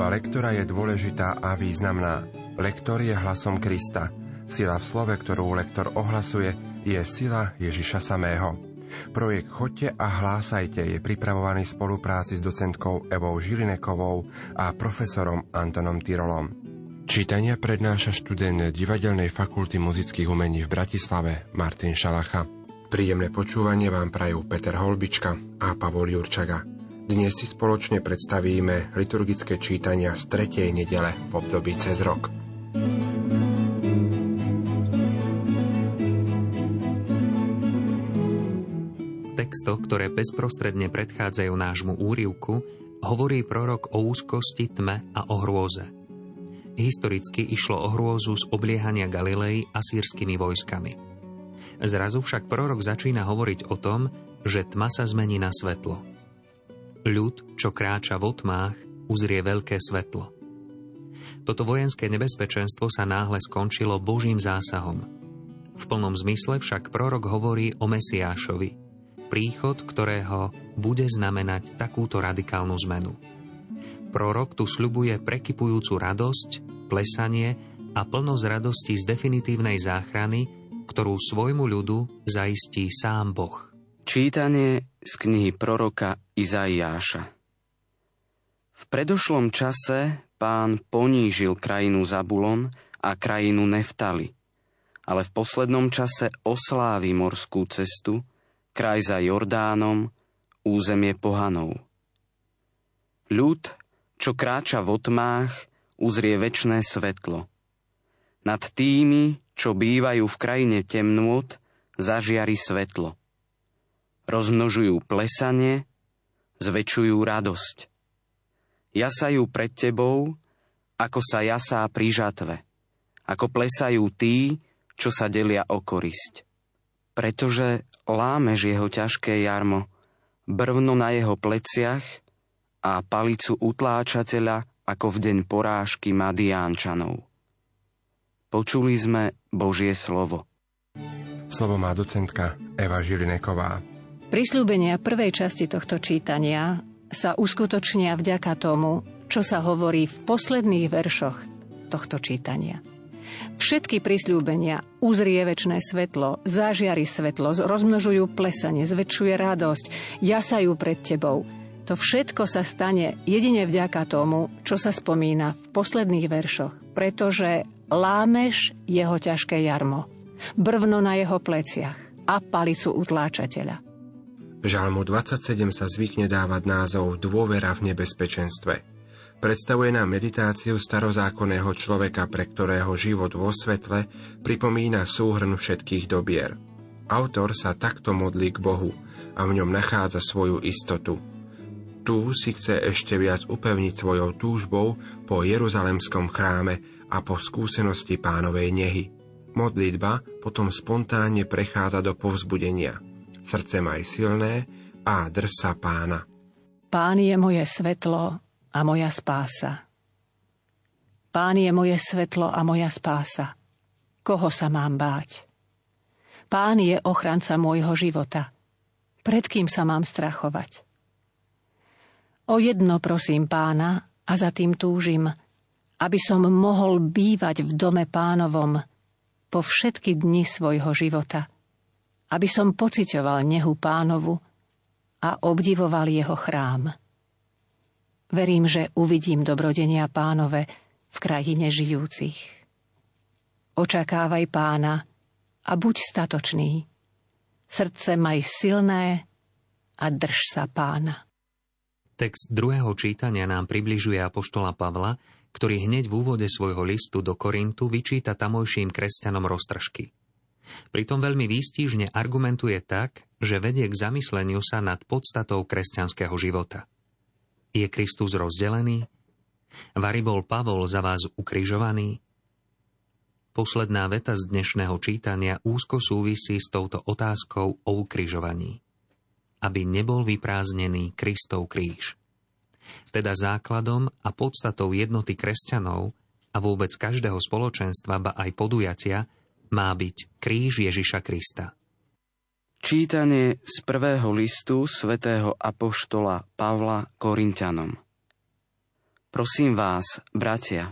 Služba lektora je dôležitá a významná. Lektor je hlasom Krista. Sila v slove, ktorú lektor ohlasuje, je sila Ježiša samého. Projekt Chodte a hlásajte je pripravovaný v spolupráci s docentkou Evou Žilinekovou a profesorom Antonom Tyrolom. Čítania prednáša študent Divadelnej fakulty muzických umení v Bratislave Martin Šalacha. Príjemné počúvanie vám prajú Peter Holbička a Pavol Jurčaga. Dnes si spoločne predstavíme liturgické čítania z tretej nedele v období cez rok. V textoch, ktoré bezprostredne predchádzajú nášmu úrivku, hovorí prorok o úzkosti, tme a o hrôze. Historicky išlo o hrôzu z obliehania Galilei a sírskymi vojskami. Zrazu však prorok začína hovoriť o tom, že tma sa zmení na svetlo – Ľud, čo kráča v otmách, uzrie veľké svetlo. Toto vojenské nebezpečenstvo sa náhle skončilo Božím zásahom. V plnom zmysle však prorok hovorí o Mesiášovi, príchod ktorého bude znamenať takúto radikálnu zmenu. Prorok tu sľubuje prekypujúcu radosť, plesanie a plnosť radosti z definitívnej záchrany, ktorú svojmu ľudu zaistí sám Boh. Čítanie z knihy proroka Izaiáša V predošlom čase pán ponížil krajinu Zabulon a krajinu Neftali, ale v poslednom čase oslávi morskú cestu, kraj za Jordánom, územie pohanov. Ľud, čo kráča v otmách, uzrie väčné svetlo. Nad tými, čo bývajú v krajine temnôt, zažiari svetlo rozmnožujú plesanie, zväčšujú radosť. Jasajú pred tebou, ako sa jasá pri žatve, ako plesajú tí, čo sa delia o korisť. Pretože lámeš jeho ťažké jarmo, brvno na jeho pleciach a palicu utláčateľa ako v deň porážky Madiánčanov. Počuli sme Božie slovo. Slovo má docentka Eva Žilineková. Prisľúbenia prvej časti tohto čítania sa uskutočnia vďaka tomu, čo sa hovorí v posledných veršoch tohto čítania. Všetky prisľúbenia uzrie väčšné svetlo, zažiari svetlo, rozmnožujú plesanie, zväčšuje radosť, jasajú pred tebou. To všetko sa stane jedine vďaka tomu, čo sa spomína v posledných veršoch, pretože lámeš jeho ťažké jarmo, brvno na jeho pleciach a palicu utláčateľa. Žalmu 27 sa zvykne dávať názov Dôvera v nebezpečenstve. Predstavuje nám meditáciu starozákonného človeka, pre ktorého život vo svetle pripomína súhrn všetkých dobier. Autor sa takto modlí k Bohu a v ňom nachádza svoju istotu. Tu si chce ešte viac upevniť svojou túžbou po Jeruzalemskom chráme a po skúsenosti pánovej nehy. Modlitba potom spontánne prechádza do povzbudenia – srdce maj silné a drž pána. Pán je moje svetlo a moja spása. Pán je moje svetlo a moja spása. Koho sa mám báť? Pán je ochranca môjho života. Pred kým sa mám strachovať? O jedno prosím pána a za tým túžim, aby som mohol bývať v dome pánovom po všetky dni svojho života – aby som pocitoval nehu pánovu a obdivoval jeho chrám. Verím, že uvidím dobrodenia pánove v krajine žijúcich. Očakávaj pána a buď statočný. Srdce maj silné a drž sa pána. Text druhého čítania nám približuje apoštola Pavla, ktorý hneď v úvode svojho listu do Korintu vyčíta tamojším kresťanom roztržky – Pritom veľmi výstižne argumentuje tak, že vedie k zamysleniu sa nad podstatou kresťanského života. Je Kristus rozdelený? Vary bol Pavol za vás ukrižovaný? Posledná veta z dnešného čítania úzko súvisí s touto otázkou o ukrižovaní. Aby nebol vyprázdnený Kristov kríž. Teda základom a podstatou jednoty kresťanov a vôbec každého spoločenstva, ba aj podujatia, má byť kríž Ježiša Krista. Čítanie z prvého listu svätého Apoštola Pavla Korintianom Prosím vás, bratia,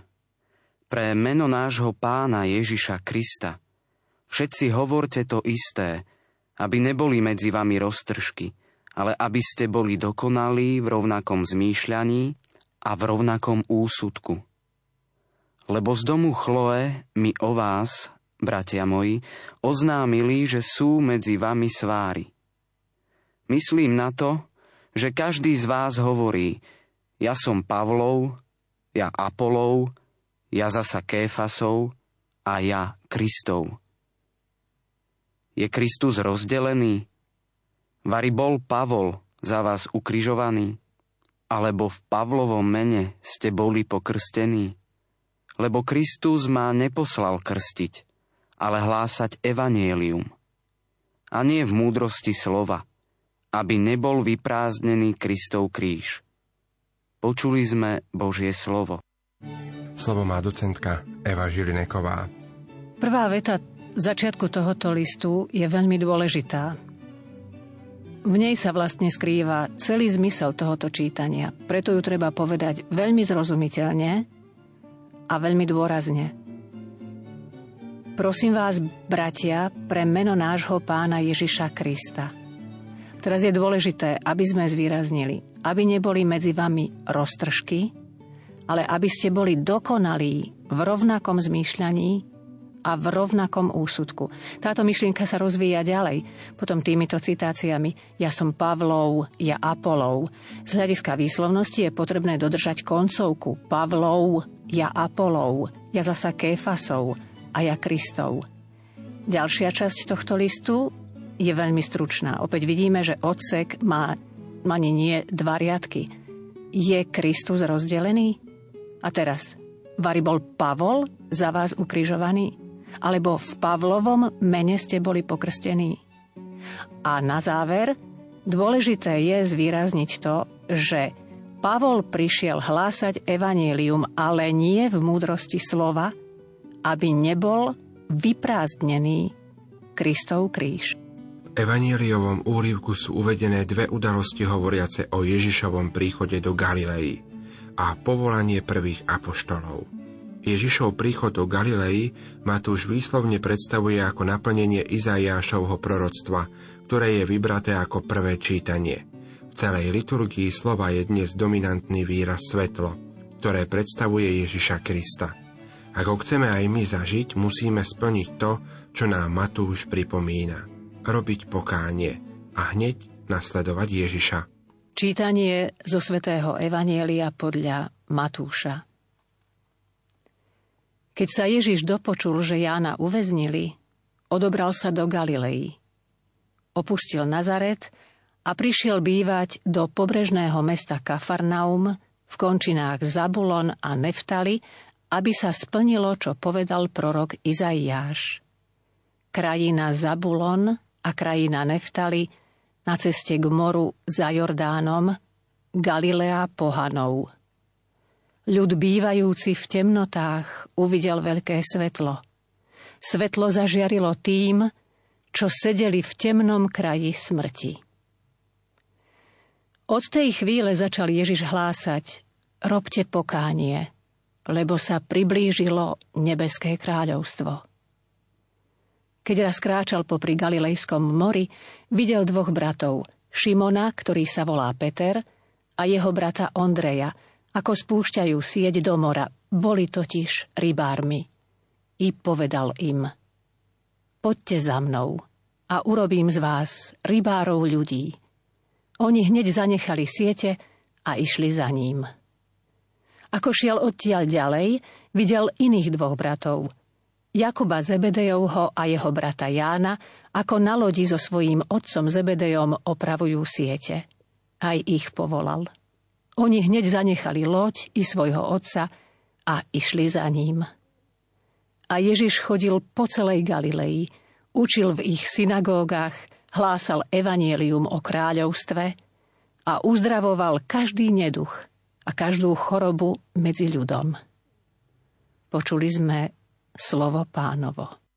pre meno nášho pána Ježiša Krista, všetci hovorte to isté, aby neboli medzi vami roztržky, ale aby ste boli dokonalí v rovnakom zmýšľaní a v rovnakom úsudku. Lebo z domu Chloe mi o vás, bratia moji, oznámili, že sú medzi vami svári. Myslím na to, že každý z vás hovorí, ja som Pavlov, ja Apolov, ja zasa Kéfasov a ja Kristov. Je Kristus rozdelený? Vary bol Pavol za vás ukrižovaný? Alebo v Pavlovom mene ste boli pokrstení? Lebo Kristus ma neposlal krstiť, ale hlásať evanielium. A nie v múdrosti slova, aby nebol vyprázdnený Kristov kríž – Počuli sme Božie slovo. Slovo má docentka Eva Žilineková. Prvá veta začiatku tohoto listu je veľmi dôležitá. V nej sa vlastne skrýva celý zmysel tohoto čítania. Preto ju treba povedať veľmi zrozumiteľne a veľmi dôrazne. Prosím vás, bratia, pre meno nášho pána Ježiša Krista. Teraz je dôležité, aby sme zvýraznili, aby neboli medzi vami roztržky, ale aby ste boli dokonalí v rovnakom zmýšľaní a v rovnakom úsudku. Táto myšlienka sa rozvíja ďalej, potom týmito citáciami Ja som Pavlov, ja Apolov. Z hľadiska výslovnosti je potrebné dodržať koncovku Pavlov, ja Apolov, ja zasa Kéfasov a ja Kristov. Ďalšia časť tohto listu je veľmi stručná. Opäť vidíme, že odsek má ani nie dva riadky. Je Kristus rozdelený? A teraz, Vary bol Pavol za vás ukrižovaný? Alebo v Pavlovom mene ste boli pokrstení? A na záver, dôležité je zvýrazniť to, že Pavol prišiel hlásať evanílium, ale nie v múdrosti slova, aby nebol vyprázdnený Kristov kríž evaníliovom úrivku sú uvedené dve udalosti hovoriace o Ježišovom príchode do Galilei a povolanie prvých apoštolov. Ježišov príchod do Galilei Matúš výslovne predstavuje ako naplnenie Izaiášovho proroctva, ktoré je vybraté ako prvé čítanie. V celej liturgii slova je dnes dominantný výraz svetlo, ktoré predstavuje Ježiša Krista. Ak ho chceme aj my zažiť, musíme splniť to, čo nám Matúš pripomína robiť pokánie a hneď nasledovať Ježiša. Čítanie zo svätého Evanielia podľa Matúša. Keď sa Ježiš dopočul, že Jána uväznili, odobral sa do Galilei. Opustil Nazaret a prišiel bývať do pobrežného mesta Kafarnaum v končinách Zabulon a Neftali, aby sa splnilo, čo povedal prorok Izaiáš. Krajina Zabulon a krajina Neftali na ceste k moru za Jordánom, Galilea pohanov. Ľud bývajúci v temnotách uvidel veľké svetlo. Svetlo zažiarilo tým, čo sedeli v temnom kraji smrti. Od tej chvíle začal Ježiš hlásať Robte pokánie, lebo sa priblížilo nebeské kráľovstvo. Keď raz kráčal popri Galilejskom mori, videl dvoch bratov, Šimona, ktorý sa volá Peter, a jeho brata Ondreja, ako spúšťajú sieť do mora, boli totiž rybármi. I povedal im, poďte za mnou a urobím z vás rybárov ľudí. Oni hneď zanechali siete a išli za ním. Ako šiel odtiaľ ďalej, videl iných dvoch bratov – Jakuba Zebedejovho a jeho brata Jána, ako na lodi so svojím otcom Zebedejom opravujú siete. Aj ich povolal. Oni hneď zanechali loď i svojho otca a išli za ním. A Ježiš chodil po celej Galilei, učil v ich synagógach, hlásal evanielium o kráľovstve a uzdravoval každý neduch a každú chorobu medzi ľudom. Počuli sme slovo pánovo.